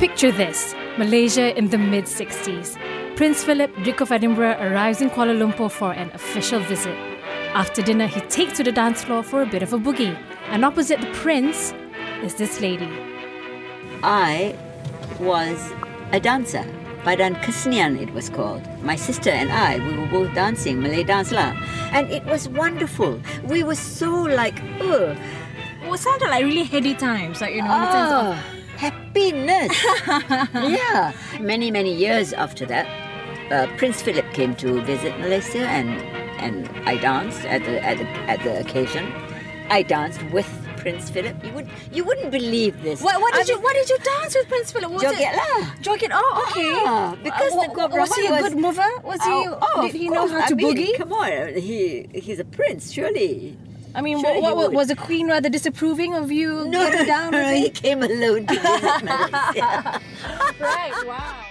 Picture this Malaysia in the mid 60s. Prince Philip, Duke of Edinburgh, arrives in Kuala Lumpur for an official visit. After dinner, he takes to the dance floor for a bit of a boogie. And opposite the prince is this lady. I was a dancer. Badan Kesenian it was called. My sister and I, we were both dancing, Malay dance lah. And it was wonderful. We were so like, oh, Well, it sounded like really heady times, like you know, in the sense of oh happiness. yeah. Many, many years after that, uh, Prince Philip came to visit Malaysia and and I danced at the, at the, at the occasion. I danced with Prince Philip. You would you wouldn't believe this. What, what did I you What did you dance with Prince Philip? Was Joget it lah. Joget? Oh, okay. Ah, because Uh, the wa- was he a was- good mover? Was he? Oh, oh, did he know how to I mean, boogie? Come on, he he's a prince, surely. I mean, Sure what, what, was the queen rather disapproving of you getting down with he came alone to visit Malaysia. right. Wow.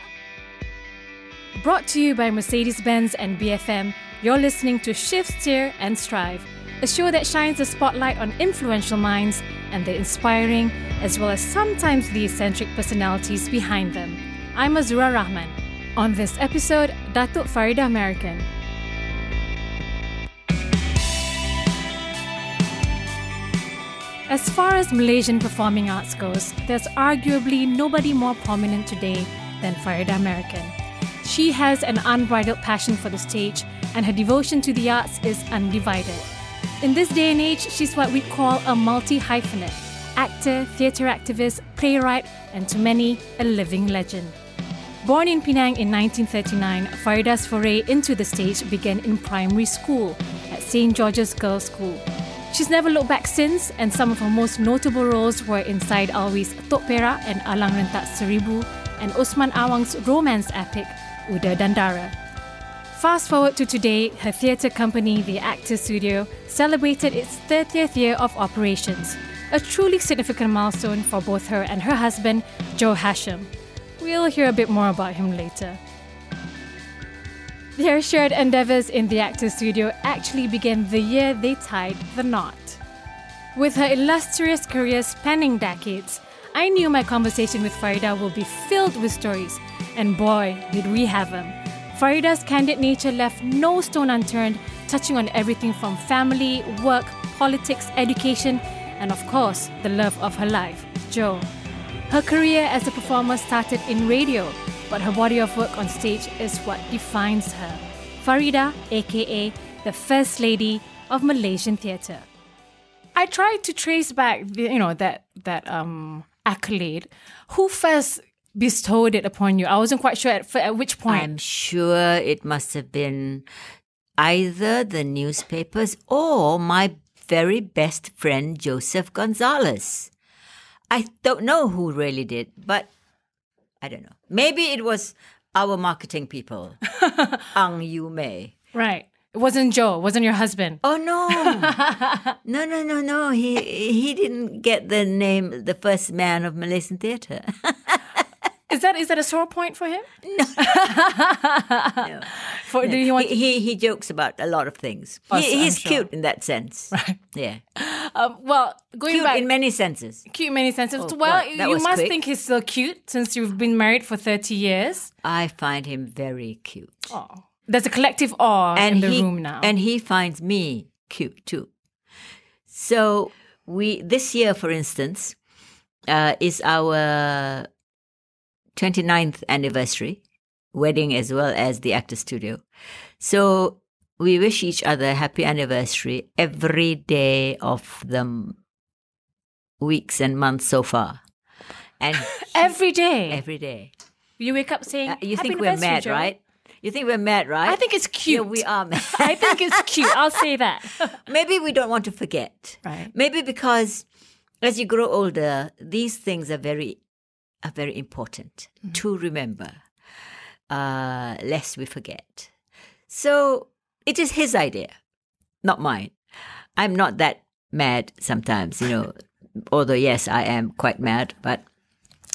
Brought to you by Mercedes Benz and BFM, you're listening to Shift, Steer, and Strive, a show that shines the spotlight on influential minds and the inspiring, as well as sometimes the eccentric personalities behind them. I'm Azura Rahman. On this episode, Datuk Farida Merican. As far as Malaysian performing arts goes, there's arguably nobody more prominent today than Farida Merican. She has an unbridled passion for the stage, and her devotion to the arts is undivided. In this day and age, she's what we call a multi hyphenate actor, theatre activist, playwright, and to many, a living legend. Born in Penang in 1939, Farida's foray into the stage began in primary school at St. George's Girls' School. She's never looked back since, and some of her most notable roles were inside Alwi's Tok Perak and Alang Rentak Seribu, and Usman Awang's romance epic Uda dan Dara. Fast forward to today, her theatre company, the Actors Studio, celebrated its 30th year of operations, a truly significant milestone for both her and her husband, Joe Hasham. We'll hear a bit more about him later. Their shared endeavours in the Actors Studio actually began the year they tied the knot. With her illustrious career spanning decades, I knew my conversation with Farida will be filled with stories, and boy, did we have them. Farida's candid nature left no stone unturned, touching on everything from family, work, politics, education, and of course, the love of her life, Joe. Her career as a performer started in radio, but her body of work on stage is what defines her. Farida, aka the First Lady of Malaysian theatre. I tried to trace back, the, you know, that that um accolade. Who first bestowed it upon you? I wasn't quite sure at, at which point. I'm sure it must have been either the newspapers or my very best friend Joseph Gonzalez. I don't know who really did, but I don't know. Maybe it was our marketing people, Ang Yu Mei. right. It wasn't Joe. It wasn't your husband. Oh no, no, no, no, no! He he didn't get the name, the first man of Malaysian theatre. Is that is that a sore point for him? No. For do you want? he, he he jokes about a lot of things. Oh, He, so he's sure. cute in that sense. Right. Yeah, um, well, going cute back, in many senses. cute in many senses. Oh, well, that you must quick. think he's still cute since you've been married for thirty years. I find him very cute, Oh, there's a collective awe and in the he room now. and he finds me cute too. So we this year, for instance, uh, is our 29th anniversary wedding as well as the actor studio. So we wish each other happy anniversary every day of the weeks and months so far. And every day, every day. you wake up saying, Uh, you think we're mad, Joe." right? You think we're mad, right? I think it's cute. Yeah, we are mad. I think it's cute. I'll say that. Maybe we don't want to forget. Right. Maybe because as you grow older, these things are very are very important Mm-hmm. to remember, uh, lest we forget. So it is his idea, not mine. I'm not that mad sometimes, you know. although yes, I am quite mad, but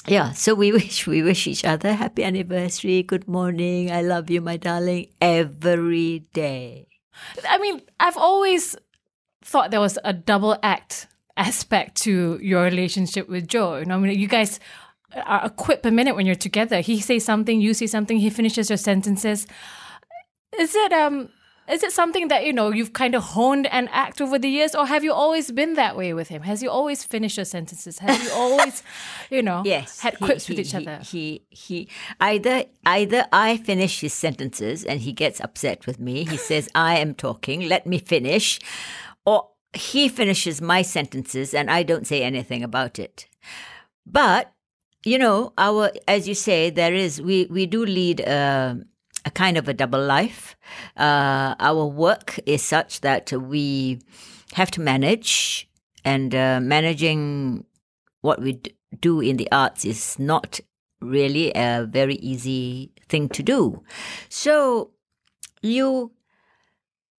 yeah. So we wish we wish each other happy anniversary, good morning, I love you, my darling, every day. I mean, I've always thought there was a double act aspect to your relationship with Joe. You know, I mean, you guys a a quip a minute when you're together. He says something, you say something, he finishes your sentences. Is it um is it something that you know you've kind of honed and act over the years, or have you always been that way with him? Has he always finished your sentences? Have you always, you know, Yes, had he- quips with each he- other? He he either either I finish his sentences and he gets upset with me. He says I am talking, let me finish, or he finishes my sentences and I don't say anything about it. But you know, our as you say, there is we we do lead a, a kind of a double life. Uh, our work is such that we have to manage, and uh, managing what we do in the arts is not really a very easy thing to do. So you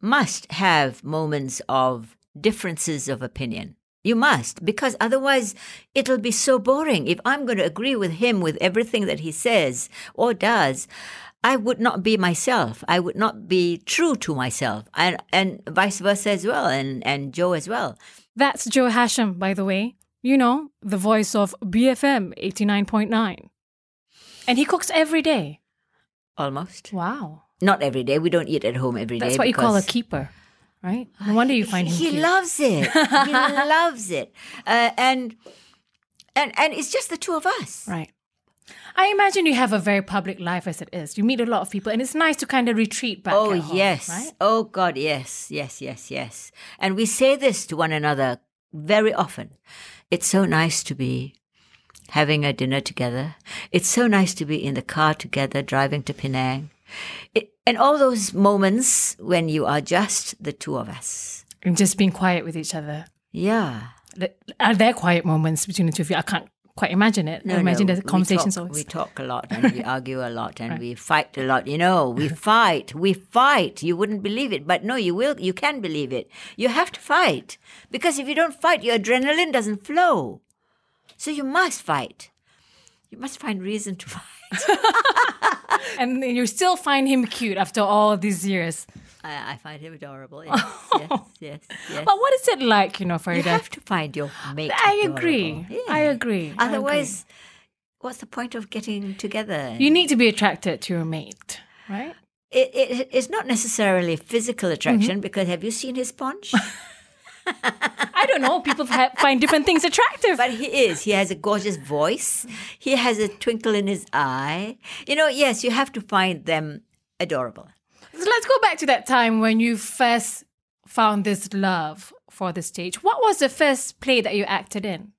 must have moments of differences of opinion. You must, because otherwise it'll be so boring. If I'm going to agree with him with everything that he says or does, I would not be myself. I would not be true to myself, and and vice versa as well, and and Joe as well. That's Joe Hasham, by the way. You know, the voice of BFM 89.9. And he cooks every day. Almost Wow. not every day. We don't eat at home every day. That's what you call a keeper, right? No wonder you find him he cute. loves it. he loves it, uh, and and and it's just the two of us. Right. I imagine you have a very public life as it is. You meet a lot of people, and it's nice to kind of retreat back. Oh home, yes. right? Oh God, yes, yes, yes, yes. And we say this to one another very often. It's so nice to be having a dinner together. It's so nice to be in the car together, driving to Penang. It, and all those moments when you are just the two of us. And just being quiet with each other. Yeah. Are there quiet moments between the two of you? I can't quite imagine it. I imagine the we conversations talk, always. We talk a lot and we argue a lot and we fight a lot. You know, we fight. We fight. You wouldn't believe it, but no, you will. You can believe it. You have to fight because if you don't fight, your adrenaline doesn't flow. So you must fight. You must find reason to fight. and you still find him cute after all these years. I, I find him adorable. Yes, yes, yes, yes. But what is it like, you know, for You have to find your mate. I adorable. agree. Yeah. I agree. I Otherwise, what's the point of getting together? You need to be attracted to your mate, right? it, it, it's not necessarily physical attraction mm-hmm. because have you seen his paunch? I don't know. People ha- find different things attractive. but he is. He has a gorgeous voice. He has a twinkle in his eye. You know, yes, you have to find them adorable. So let's go back to that time when you first found this love for the stage. What was the first play that you acted in?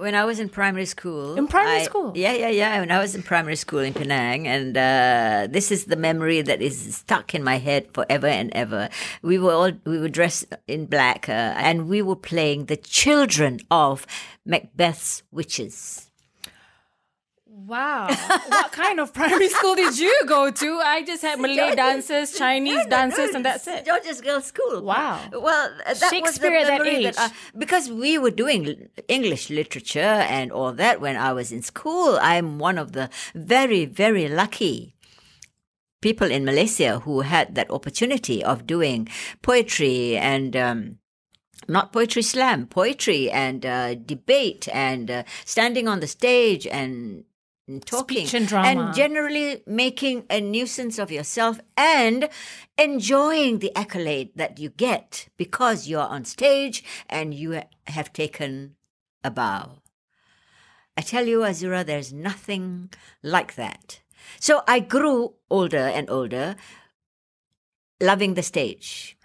When I was in primary school. In primary I- school? Yeah, yeah, yeah. When I was in primary school in Penang, and uh, this is the memory that is stuck in my head forever and ever. We were all we were dressed in black, uh, and we were playing the children of Macbeth's witches. Wow. what kind of primary school did you go to? I just had Malay dancers, Chinese dances, and that's it. George's Girls School. Wow. Well, uh, that was the Shakespeare at that age. I- because we were doing English literature and all that when I was in school. I'm one of the very, very lucky people in Malaysia who had that opportunity of doing poetry and. Um, not poetry slam, poetry and uh, debate and uh, standing on the stage and talking and and generally making a nuisance of yourself and enjoying the accolade that you get because you're on stage and you have taken a bow. I tell you, Azura, there's nothing like that. So I grew older and older, loving the stage.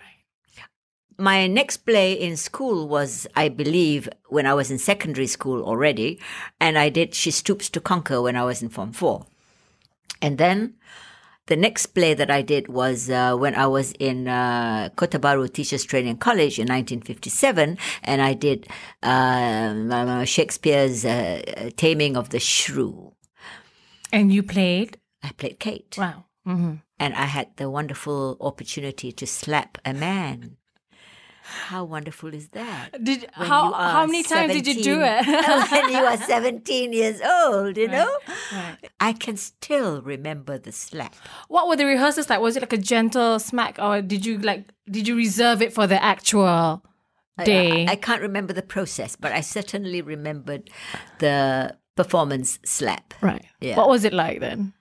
My next play in school was, I believe, when I was in secondary school already, and I did She Stoops to Conquer when I was in Form 4. And then the next play that I did was uh, when I was in uh, Kota Baru Teachers Training College in 1957, and I did um, Shakespeare's uh, Taming of the Shrew. And you played? I played Kate, Wow. hmm and I had the wonderful opportunity to slap a man. How wonderful is that? Did when how how many times did you do it? when you are 17 years old, you know? right. I can still remember the slap. what were the rehearsals like? Was it like a gentle smack, or did you like did you reserve it for the actual day? I, I can't remember the process, but I certainly remembered the performance slap. Right. Yeah. What was it like then?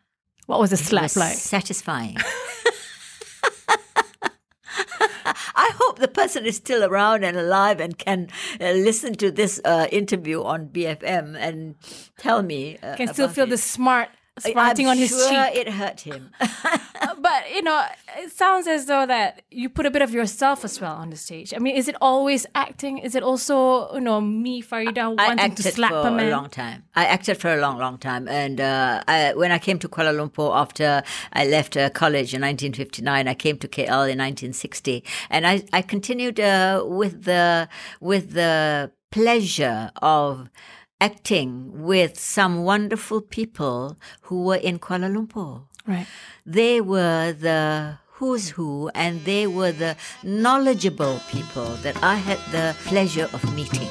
What was the It slap was like? Satisfying. I hope the person is still around and alive and can uh, listen to this uh, interview on BFM and tell me. Uh, Can still feel it. the smart I'm on his sure cheek. it hurt him. But you know, it sounds as though that you put a bit of yourself as well on the stage. I mean, is it always acting? Is it also you know me, Farida, I wanting acted to slap for a man? long time. I acted for a long, long time. And uh, I, when I came to Kuala Lumpur after I left uh, college in 1959, I came to KL in 1960, and I, I continued uh, with the with the pleasure of acting with some wonderful people who were in Kuala Lumpur. Right. They were the who's who, and they were the knowledgeable people that I had the pleasure of meeting.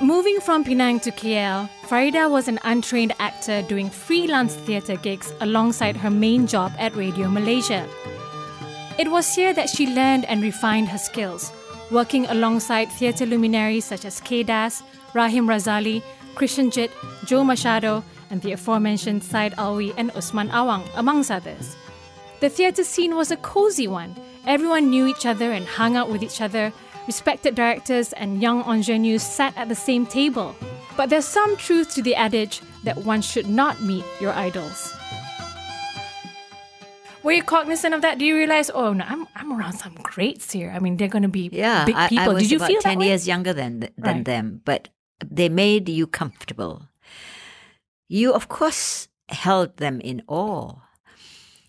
Moving from Penang to KL, Farida was an untrained actor doing freelance theatre gigs alongside her main job at Radio Malaysia. It was here that she learned and refined her skills, working alongside theatre luminaries such as K. Das, Rahim Razali, Krishen Jit, Joe Machado, and the aforementioned Syed Alwi and Usman Awang, amongst others. The theatre scene was a cozy one. Everyone knew each other and hung out with each other. Respected directors and young ingenues sat at the same table. But there's some truth to the adage that one should not meet your idols. Were you cognizant of that? Do you realize, oh no, I'm, I'm around some greats here. I mean, they're going to be Yeah, big I, people. I was Did you about feel ten years younger than than Right. them, but they made you comfortable. You, of course, held them in awe.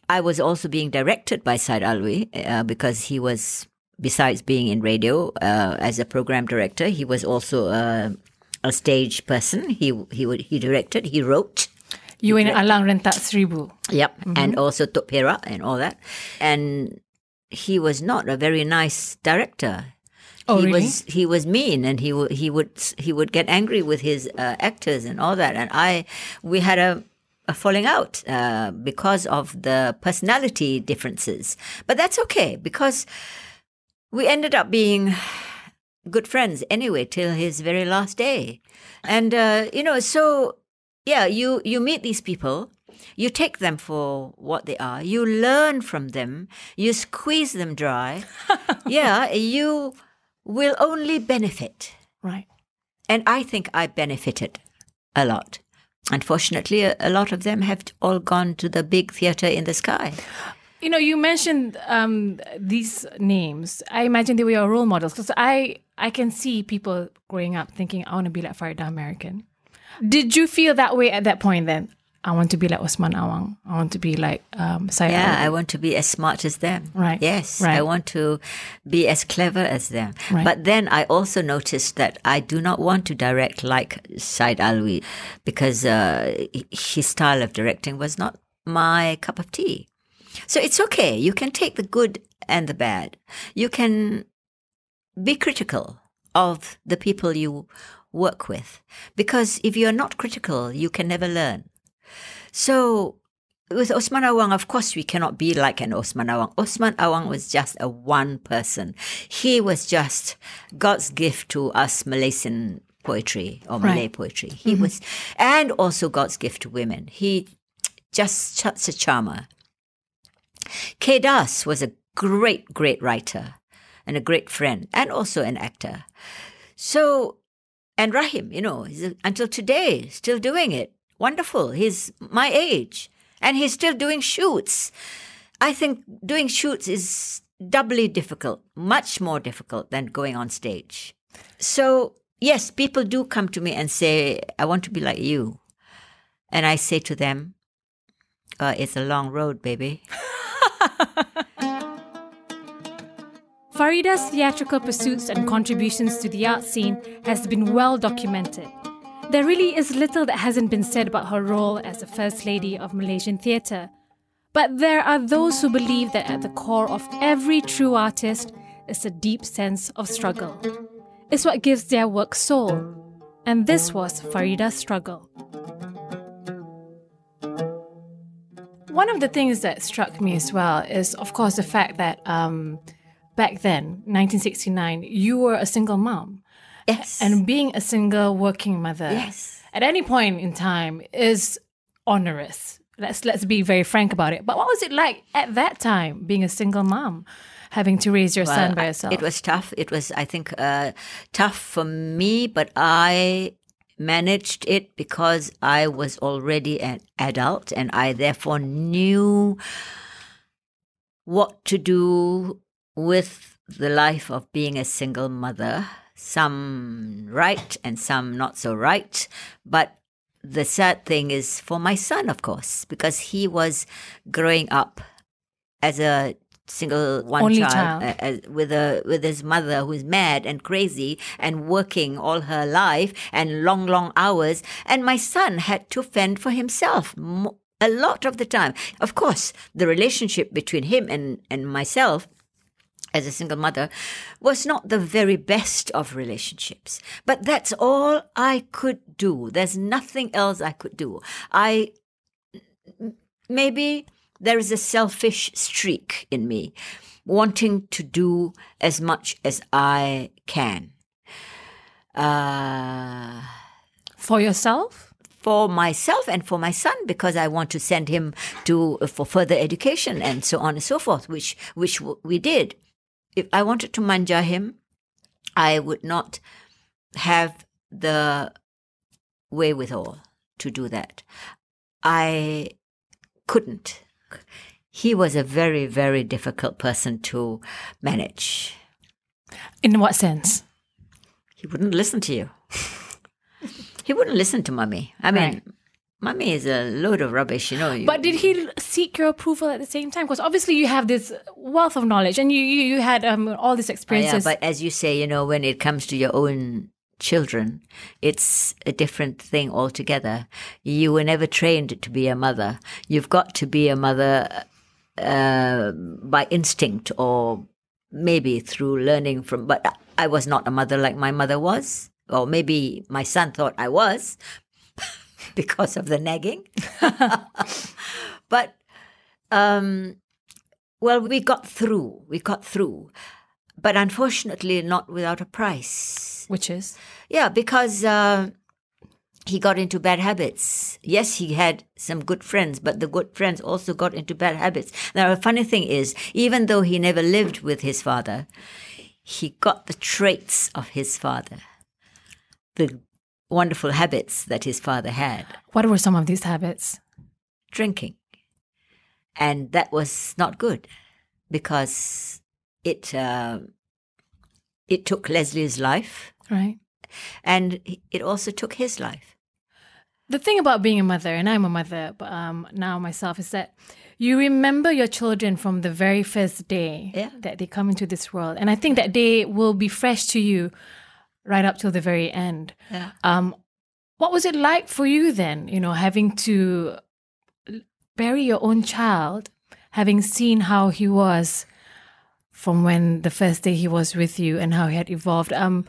I was also being directed by Syed Alwi uh, because he was, besides being in radio uh, as a program director, he was also uh, a stage person. He he would he directed, he wrote. You in Alang Rentak Seribu. Yep, Mm-hmm. and also Tok Perak and all that. And he was not a very nice director. Oh, he really? was he was mean, and he would he would he would get angry with his uh, actors and all that. And I we had a. A falling out uh, because of the personality differences, but that's okay because we ended up being good friends anyway till his very last day, and uh, you know, so yeah, you you meet these people, you take them for what they are, you learn from them, you squeeze them dry. yeah, you will only benefit. Right. And I think I benefited a lot. Unfortunately, a, a lot of them have all gone to the big theater in the sky. You know, you mentioned um, these names. I imagine they were your role models because I I can see people growing up thinking, I want to be like Farida Merican. Did you feel that way at that point? Then I want to be like Usman Awang. I want to be like um, Syed Yeah, Ali. I want to be as smart as them. Right, Yes, right. I want to be as clever as them. Right. But then I also noticed that I do not want to direct like Syed Alwi because uh, his style of directing was not my cup of tea. So it's okay. You can take the good and the bad. You can be critical of the people you work with because if you're not critical, you can never learn. So with Usman Awang, of course, we cannot be like an Usman Awang. Usman Awang was just a one person. He was just God's gift to us Malaysian poetry or Malay poetry. He mm-hmm. was, and also God's gift to women. He just such a charmer. K. Das was a great, great writer and a great friend and also an actor. So, and Rahim, you know, he's until today still doing it. Wonderful. He's my age and he's still doing shoots. I think doing shoots is doubly difficult, much more difficult than going on stage. So, yes, people do come to me and say, I want to be like you. And I say to them, uh, it's a long road, baby. Farida's theatrical pursuits and contributions to the art scene has been well documented. There really is little that hasn't been said about her role as the First Lady of Malaysian theatre. But there are those who believe that at the core of every true artist is a deep sense of struggle. It's what gives their work soul. And this was Farida's struggle. One of the things that struck me as well is, of course, the fact that um, back then, 1969, you were a single mom. Yes. And being a single working mother Yes. at any point in time is onerous. Let's let's be very frank about it. But what was it like at that time being a single mom, having to raise your son Well, by I- yourself? It was tough. It was, I think, uh, tough for me, but I managed it because I was already an adult and I therefore knew what to do with the life of being a single mother. Some right and some not so right. But the sad thing is for my son, of course, because he was growing up as a single one Only child, child. uh, uh, with a with his mother who's mad and crazy and working all her life and long long hours and my son had to fend for himself a lot of the time of course the relationship between him and and myself as a single mother was not the very best of relationships but that's all i could do there's nothing else i could do i maybe there is a selfish streak in me, wanting to do as much as I can. Uh, for yourself? for myself and for my son because I want to send him to for further education and so on and so forth, which which we did. If I wanted to manja him, I would not have the wherewithal to do that. I couldn't. He was a very very difficult person to manage. In what sense? He wouldn't listen to you. he wouldn't listen to mummy. I mean, Right. Mummy is a load of rubbish, you know. But did he seek your approval at the same time? Because obviously you have this wealth of knowledge, and you you, you had um, all these Oh, yeah, but as you say, you know, when it comes to your own children, it's a different thing altogether. You were never trained to be a mother. You've got to be a mother uh, by instinct or maybe through learning from. But I was not a mother like my mother was, or maybe my son thought I was because of the nagging. but um, well, we got through. We got through, but unfortunately, not without a price. which is Yeah, because uh, he got into bad habits. Yes, he had some good friends, but the good friends also got into bad habits. Now, a funny thing is, even though he never lived with his father, he got the traits of his father, the wonderful habits that his father had what were some of these habits? drinking. And that was not good because it uh, it took Leslie's life Right. and it also took his life. The thing about being a mother, and I'm a mother but, um, now myself, is that you remember your children from the very first day Yeah. that they come into this world, and I think that day will be fresh to you right up till the very end. Yeah. Um, what was it like for you then? You know, having to bury your own child, having seen how he was from when the first day he was with you and how he had evolved. Um,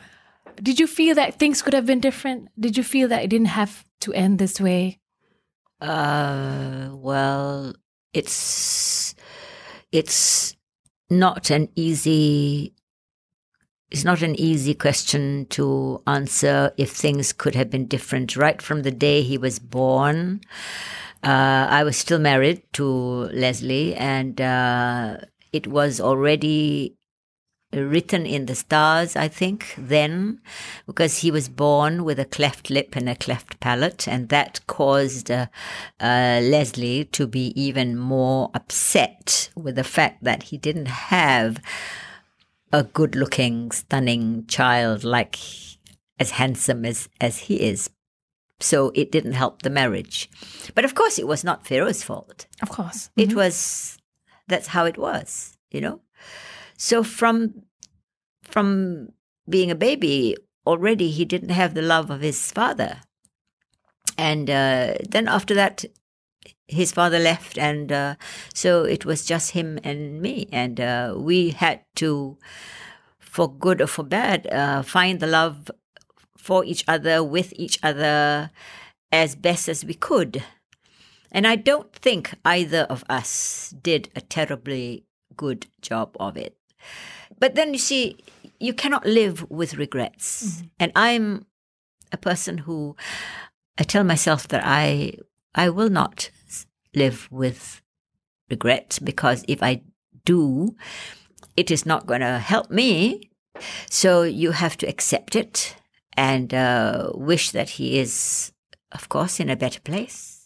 did you feel that things could have been different? Did you feel that it didn't have to end this way? Uh, well, it's it's not an easy it's not an easy question to answer if things could have been different right from the day he was born. Uh, I was still married to Leslie, and uh, it was already written in the stars, I think, then, because he was born with a cleft lip and a cleft palate, and that caused uh, uh, Leslie to be even more upset with the fact that he didn't have a good looking, stunning child like as handsome as, as he is. So it didn't help the marriage. But of course, it was not Pharaoh's fault. Of course. It was that's how it was, you know. So from from being a baby, already he didn't have the love of his father, and uh, then after that, his father left, and uh, so it was just him and me, and uh, we had to, for good or for bad, uh, find the love for each other with each other as best as we could. And I don't think either of us did a terribly good job of it. But then you see, you cannot live with regrets. And I'm a person who I tell myself that I I will not live with regret because if I do, it is not going to help me. So you have to accept it and uh, wish that he is, of course, in a better place.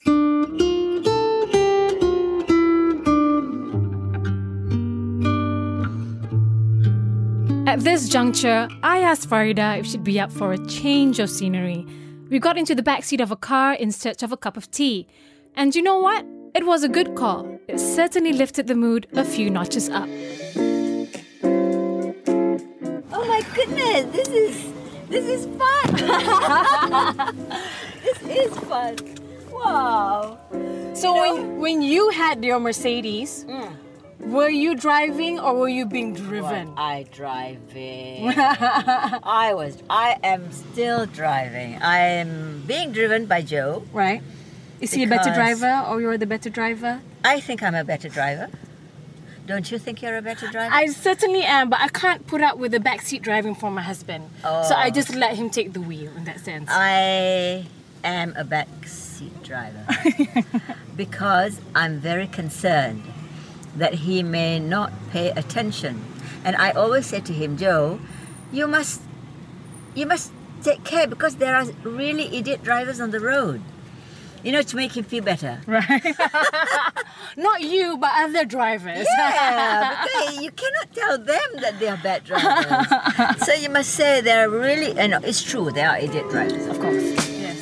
At this juncture, I asked Farida if she'd be up for a change of scenery. We got into the backseat of a car in search of a cup of tea. And you know what? It was a good call. It certainly lifted the mood a few notches up. Oh my goodness, this is this is fun. this is fun. Wow. So when when you had your Mercedes, mm. were you driving or were you being driven? I driving. I was I am still driving. I am being driven by Joe. Right. Is he a better driver or you're the better driver? I think I'm a better driver. Don't you think you're a better driver? I certainly am, but I can't put up with the backseat driving for my husband. Oh. So I just oh. let him take the wheel in that sense. I am a backseat driver because I'm very concerned that he may not pay attention. And I always say to him, Joe, you must you must take care because there are really idiot drivers on the road. You know, to make him feel better. right. Not you, but other drivers. Yeah, because you cannot tell them that they are bad drivers. so you must say they're really, and it's true, they are idiot drivers. Of course. Yes.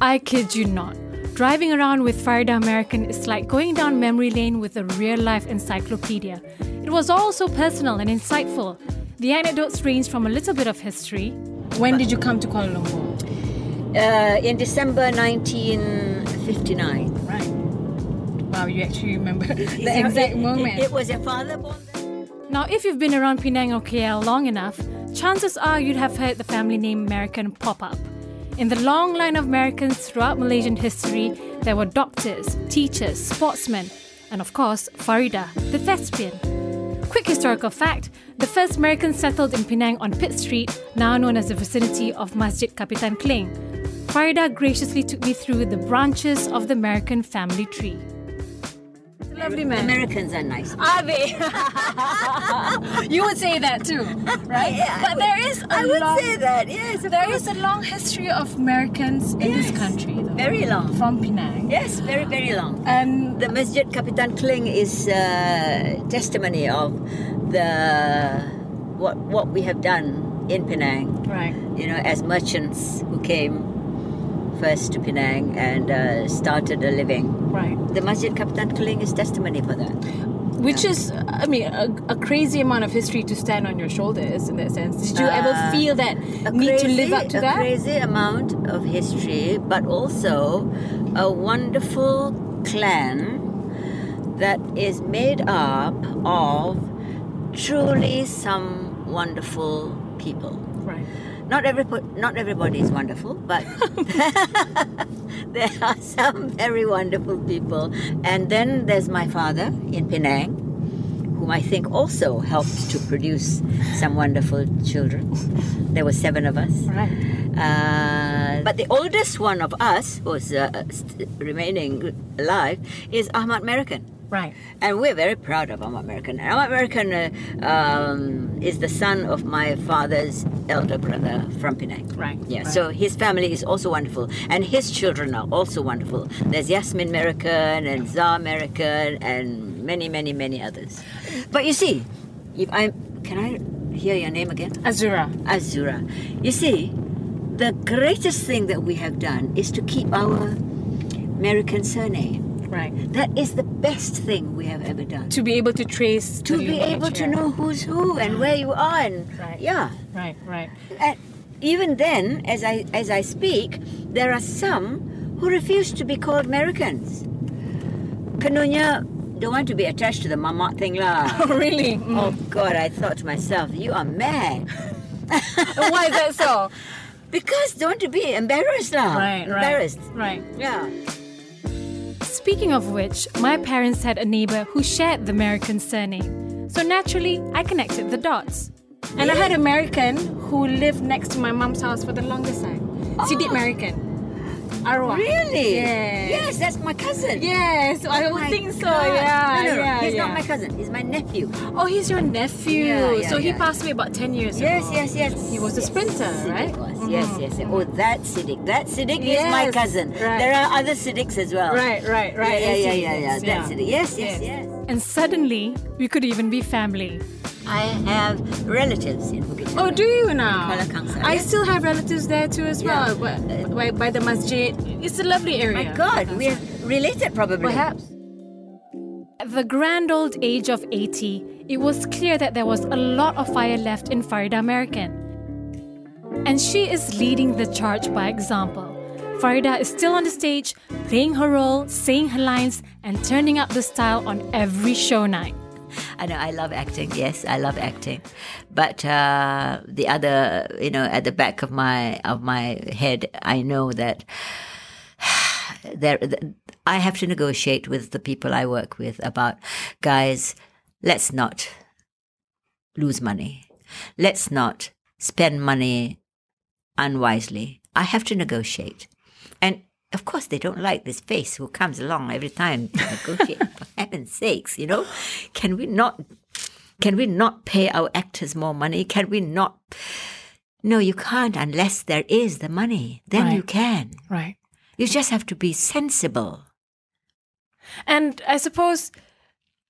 I kid you not. Driving around with Farida Merican is like going down memory lane with a real life encyclopedia. It was all so personal and insightful. The anecdotes range from a little bit of history When did you come to Kuala Lumpur? Uh, in December 1959. Right. Wow, you actually remember the exact moment. It, it was your father born then? Now, if you've been around Penang or KL long enough, chances are you'd have heard the family name Merican pop up. In the long line of Mericans throughout Malaysian history, there were doctors, teachers, sportsmen, and of course, Farida, the thespian. Quick historical fact the first Mericans settled in Penang on Pitt Street, now known as the vicinity of Masjid Kapitan Kling. Farida graciously took me through the branches of the Merican family tree. Lovely man. Mericans are nice. Are they? you would say that too, right? Yeah, I but would- there is a I would long, say that, yes. of there course. is a long history of Mericans in this country, though, Very long. from Penang. Yes, very, very long. And The Masjid Kapitan Kling is uh, testimony of the what what we have done in Penang. right, You know, as merchants who came first to Penang and uh, started a living. right, The Masjid Kapitan Kling is testimony for that. which is, I mean, a, a crazy amount of history to stand on your shoulders in that sense. Did you ever Uh, feel that A need to live up to a that? crazy amount of history, but also a wonderful clan that is made up of truly some wonderful people. Right. Not every not everybody is wonderful, but there are some very wonderful people. And then there's my father in Penang, whom I think also helped to produce some wonderful children. There were seven of us. Right. Uh, but the oldest one of us, who's uh, remaining alive, is Ahmad Merican. Right. And we're very proud of Ahmad Merican. Ahmad Merican uh, um, is the son of my father's elder brother from Penang. Right, Yeah, right. so his family is also wonderful. And his children are also wonderful. There's Yasmin Merican and Zah Merican and many, many, many others. But you see, if I can I hear your name again? Azura. Azura. You see, the greatest thing that we have done is to keep our Merican surname. Right. That is the best thing we have ever done. To be able to trace. To be able to know who's who and where you are, and Right. yeah. Right. Right. And even then, as I as I speak, there are some who refuse to be called Mericans. Kanunya don't want to be attached to the mamak thing lah. Oh, really? Mm. oh God, I thought to myself, you are mad. Why is that so? Because don't want to be embarrassed lah. Right. Right. Embarrassed. Right. Yeah. Speaking of which, my parents had a neighbor who shared the Merican surname. So naturally, I connected the dots. And I had an American who lived next to my mom's house for the longest time. Sidik oh. Merican. Arwah. Really? Yes. Yes, that's my cousin. Yes, I Oh would my think so. God. Yeah, No, no, no. yeah, He's yeah. not my cousin. He's my nephew. Oh, he's your nephew. Yeah, so he passed away about 10 years Yes, ago. yes, yes. Yes. He was a Yes, sprinter, right? Was. Yes, yes, yes. Mm-hmm. Oh, that Siddiq. That Siddiq is my cousin. right. There are other Siddiqs as well. Right, right, right. Yeah, yeah, yeah, yeah, yeah. Yes, That's Siddiq. Yes, yes, yes. And suddenly, we could even be family. I have relatives in Bukit Oh, do you now? Kuala I yes. still have relatives there too as well. By, by, by the masjid. It's a lovely area. My God, we're related probably. Perhaps. At the grand old age of 80, it was clear that there was a lot of fire left in Farida Merican. And she is leading the charge by example. Farida is still on the stage, playing her role, saying her lines, and turning up the style on every show night. I know I love acting. Yes, I love acting, but uh, the other, you know, at the back of my of my head, I know that there I have to negotiate with the people I work with about guys. Let's not lose money. Let's not spend money unwisely. I have to negotiate, and of course they don't like this face who comes along every time to negotiate. for heaven's sakes, you know, can we not? Can we not pay our actors more money? Can we not? No, you can't unless there is the money. Then you can. Right. You just have to be sensible. And I suppose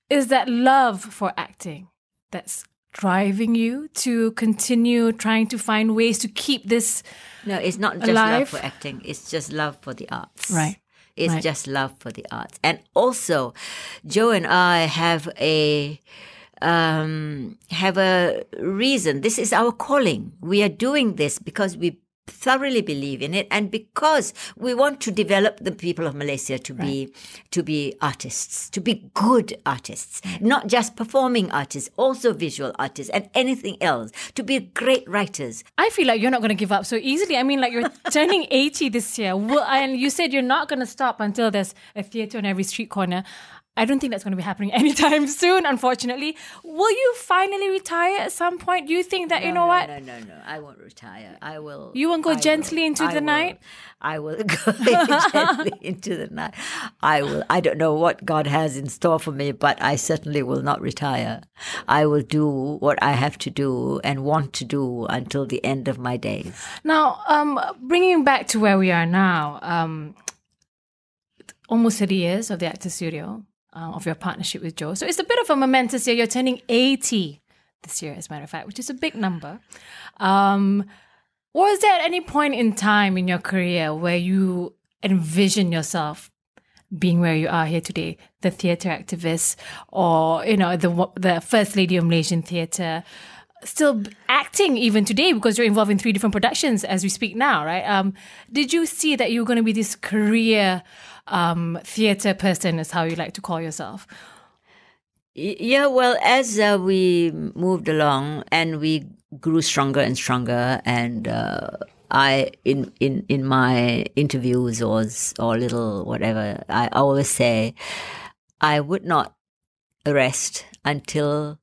is that love for acting that's driving you to continue trying to find ways to keep this No, it's not just Alive? love for acting. It's just love for the arts. Right. It's Right. just love for the arts. And also, Joe and I have a um, have a reason. This is our calling. We are doing this because we thoroughly believe in it and because we want to develop the people of Malaysia to be to be artists to be good artists not just performing artists also visual artists and anything else to be great writers I feel like you're not going to give up so easily. I mean, like you're turning 80 this year, Well, and you said you're not going to stop until there's a theater on every street corner. I don't think that's going to be happening anytime soon, unfortunately. Will you finally retire at some point? Do you think that, you know no, what? No, no, no. I won't retire. I will. You won't go I gently will- into I the will- night? I will go gently into the night. I will. I don't know what God has in store for me, but I certainly will not retire. I will do what I have to do and want to do until the end of my days. Now, um, bringing back to where we are now, um, almost 30 years of the Actor Studio, uh, of your partnership with Joe. So it's a bit of a momentous year. You're turning 80 this year, as a matter of fact, which is a big number. Um, was there at any point in time in your career where you envision yourself being where you are here today, the theatre activist, or you know the the first lady of Malaysian theatre, still acting even today because you're involved in three different productions as we speak now, right? Um, did you see that you were going to be this career um, theatre person, is how you like to call yourself? Yeah, well, as uh, we moved along and we grew stronger and stronger, and uh, I, in, in, in my interviews or, or little whatever, I always say I would not rest until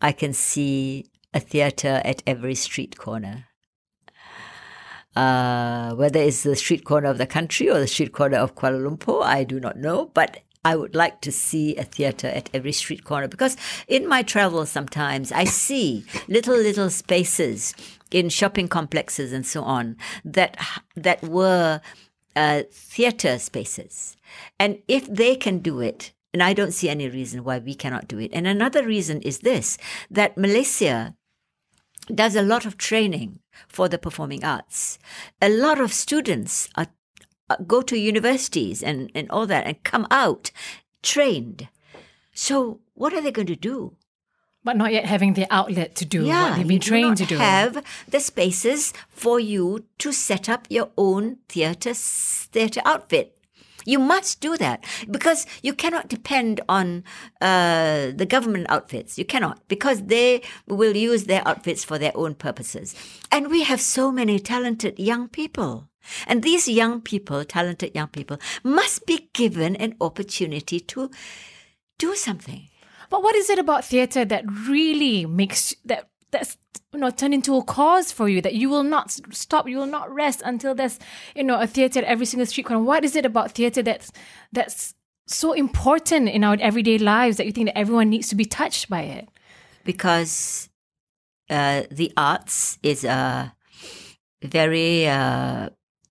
I can see a theater at every street corner. Uh, whether it's the street corner of the country or the street corner of Kuala Lumpur, I do not know. But I would like to see a theater at every street corner because in my travels sometimes I see little little spaces in shopping complexes and so on that that were uh, theater spaces, and if they can do it. And I don't see any reason why we cannot do it. And another reason is this that Malaysia does a lot of training for the performing arts. A lot of students are, uh, go to universities and, and all that and come out trained. So what are they going to do? But not yet having the outlet to do what they've been do trained not to do. Have the spaces for you to set up your own theater theater outfit. You must do that because you cannot depend on uh, the government outfits. You cannot because they will use their outfits for their own purposes. And we have so many talented young people. And these young people, talented young people, must be given an opportunity to do something. But what is it about theatre that really makes that that's you know turn into a cause for you that you will not stop, you will not rest until there's you know a theatre at every single street corner? What is it about theatre that's that's so important in our everyday lives that you think that everyone needs to be touched by it? because uh, the arts is a very uh,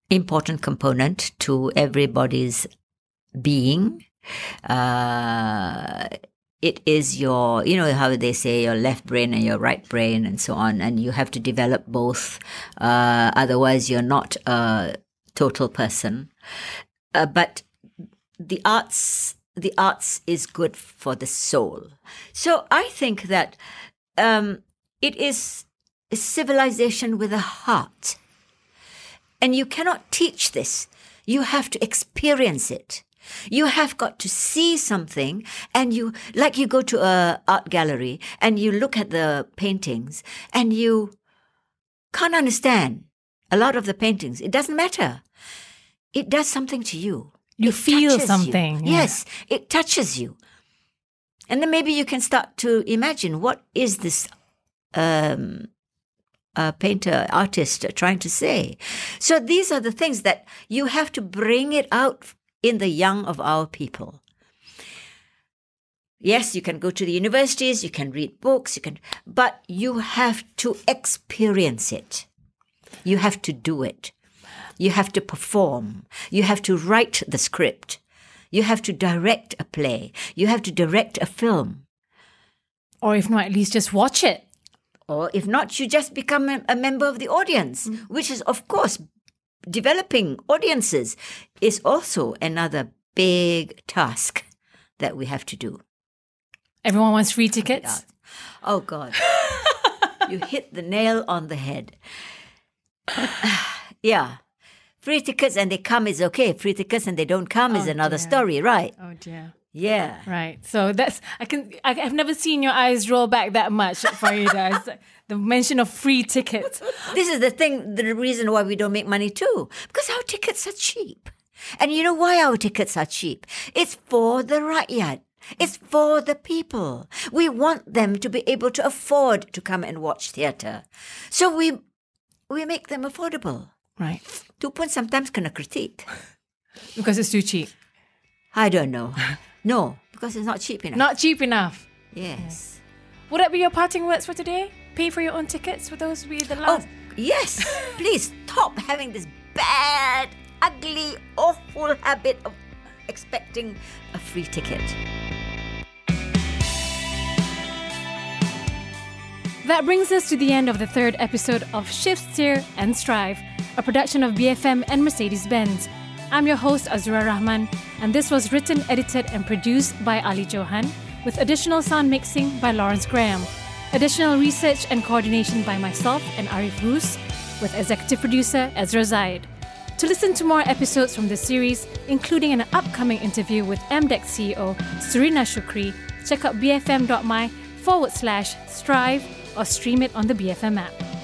important component to everybody's being. Uh, it is your, you know, how they say your left brain and your right brain and so on, and you have to develop both. Uh, otherwise, you're not a total person. Uh, but the arts the arts is good for the soul so i think that um, it is a civilization with a heart and you cannot teach this you have to experience it you have got to see something and you like you go to a art gallery and you look at the paintings and you can't understand a lot of the paintings it doesn't matter it does something to you You it feel touches you. something, yeah. Yes, it touches you. And then maybe you can start to imagine what is this um, uh, painter, artist trying to say. So these are the things that you have to bring it out in the young of our people. Yes, you can go to the universities, you can read books, you can, but you have to experience it. You have to do it. You have to perform. You have to write the script. You have to direct a play. You have to direct a film. Or if not, at least just watch it. Or if not, you just become a, a member of the audience, mm. which is, of course, developing audiences is also another big task that we have to do. Everyone wants free oh tickets. Oh, God. you hit the nail on the head. yeah. Free tickets and they come is okay. Free tickets and they don't come is Oh, another dear. story, right? Oh dear. Yeah. Right. So that's I can I, I've never seen your eyes roll back that much, Faridah. The mention of free tickets. This is the thing, the reason why we don't make money too. Because our tickets are cheap. And you know why our tickets are cheap? It's for the rakyat. It's for the people. We want them to be able to afford to come and watch theatre. So we we make them affordable. Right. Tu pun sometimes kena critique. Because it's too cheap. I don't know. No, because it's not cheap enough. Not cheap enough. Yes. Would that be your parting words for today? Pay for your own tickets for those be the Oh, yes. Please stop having this bad, ugly, awful habit of expecting a free ticket. That brings us to the end of the third episode of Shift, Steer, and Strive, a production of BFM and Mercedes Benz. I'm your host, Azura Rahman, and this was written, edited, and produced by Ali Johan, with additional sound mixing by Lawrence Graham. Additional research and coordination by myself and Arif Roos, with executive producer Ezra Zaid. To listen to more episodes from the series, including an upcoming interview with MDEC CEO Surina Shukri, check out bfm.my forward slash strive or stream it on the BFM app.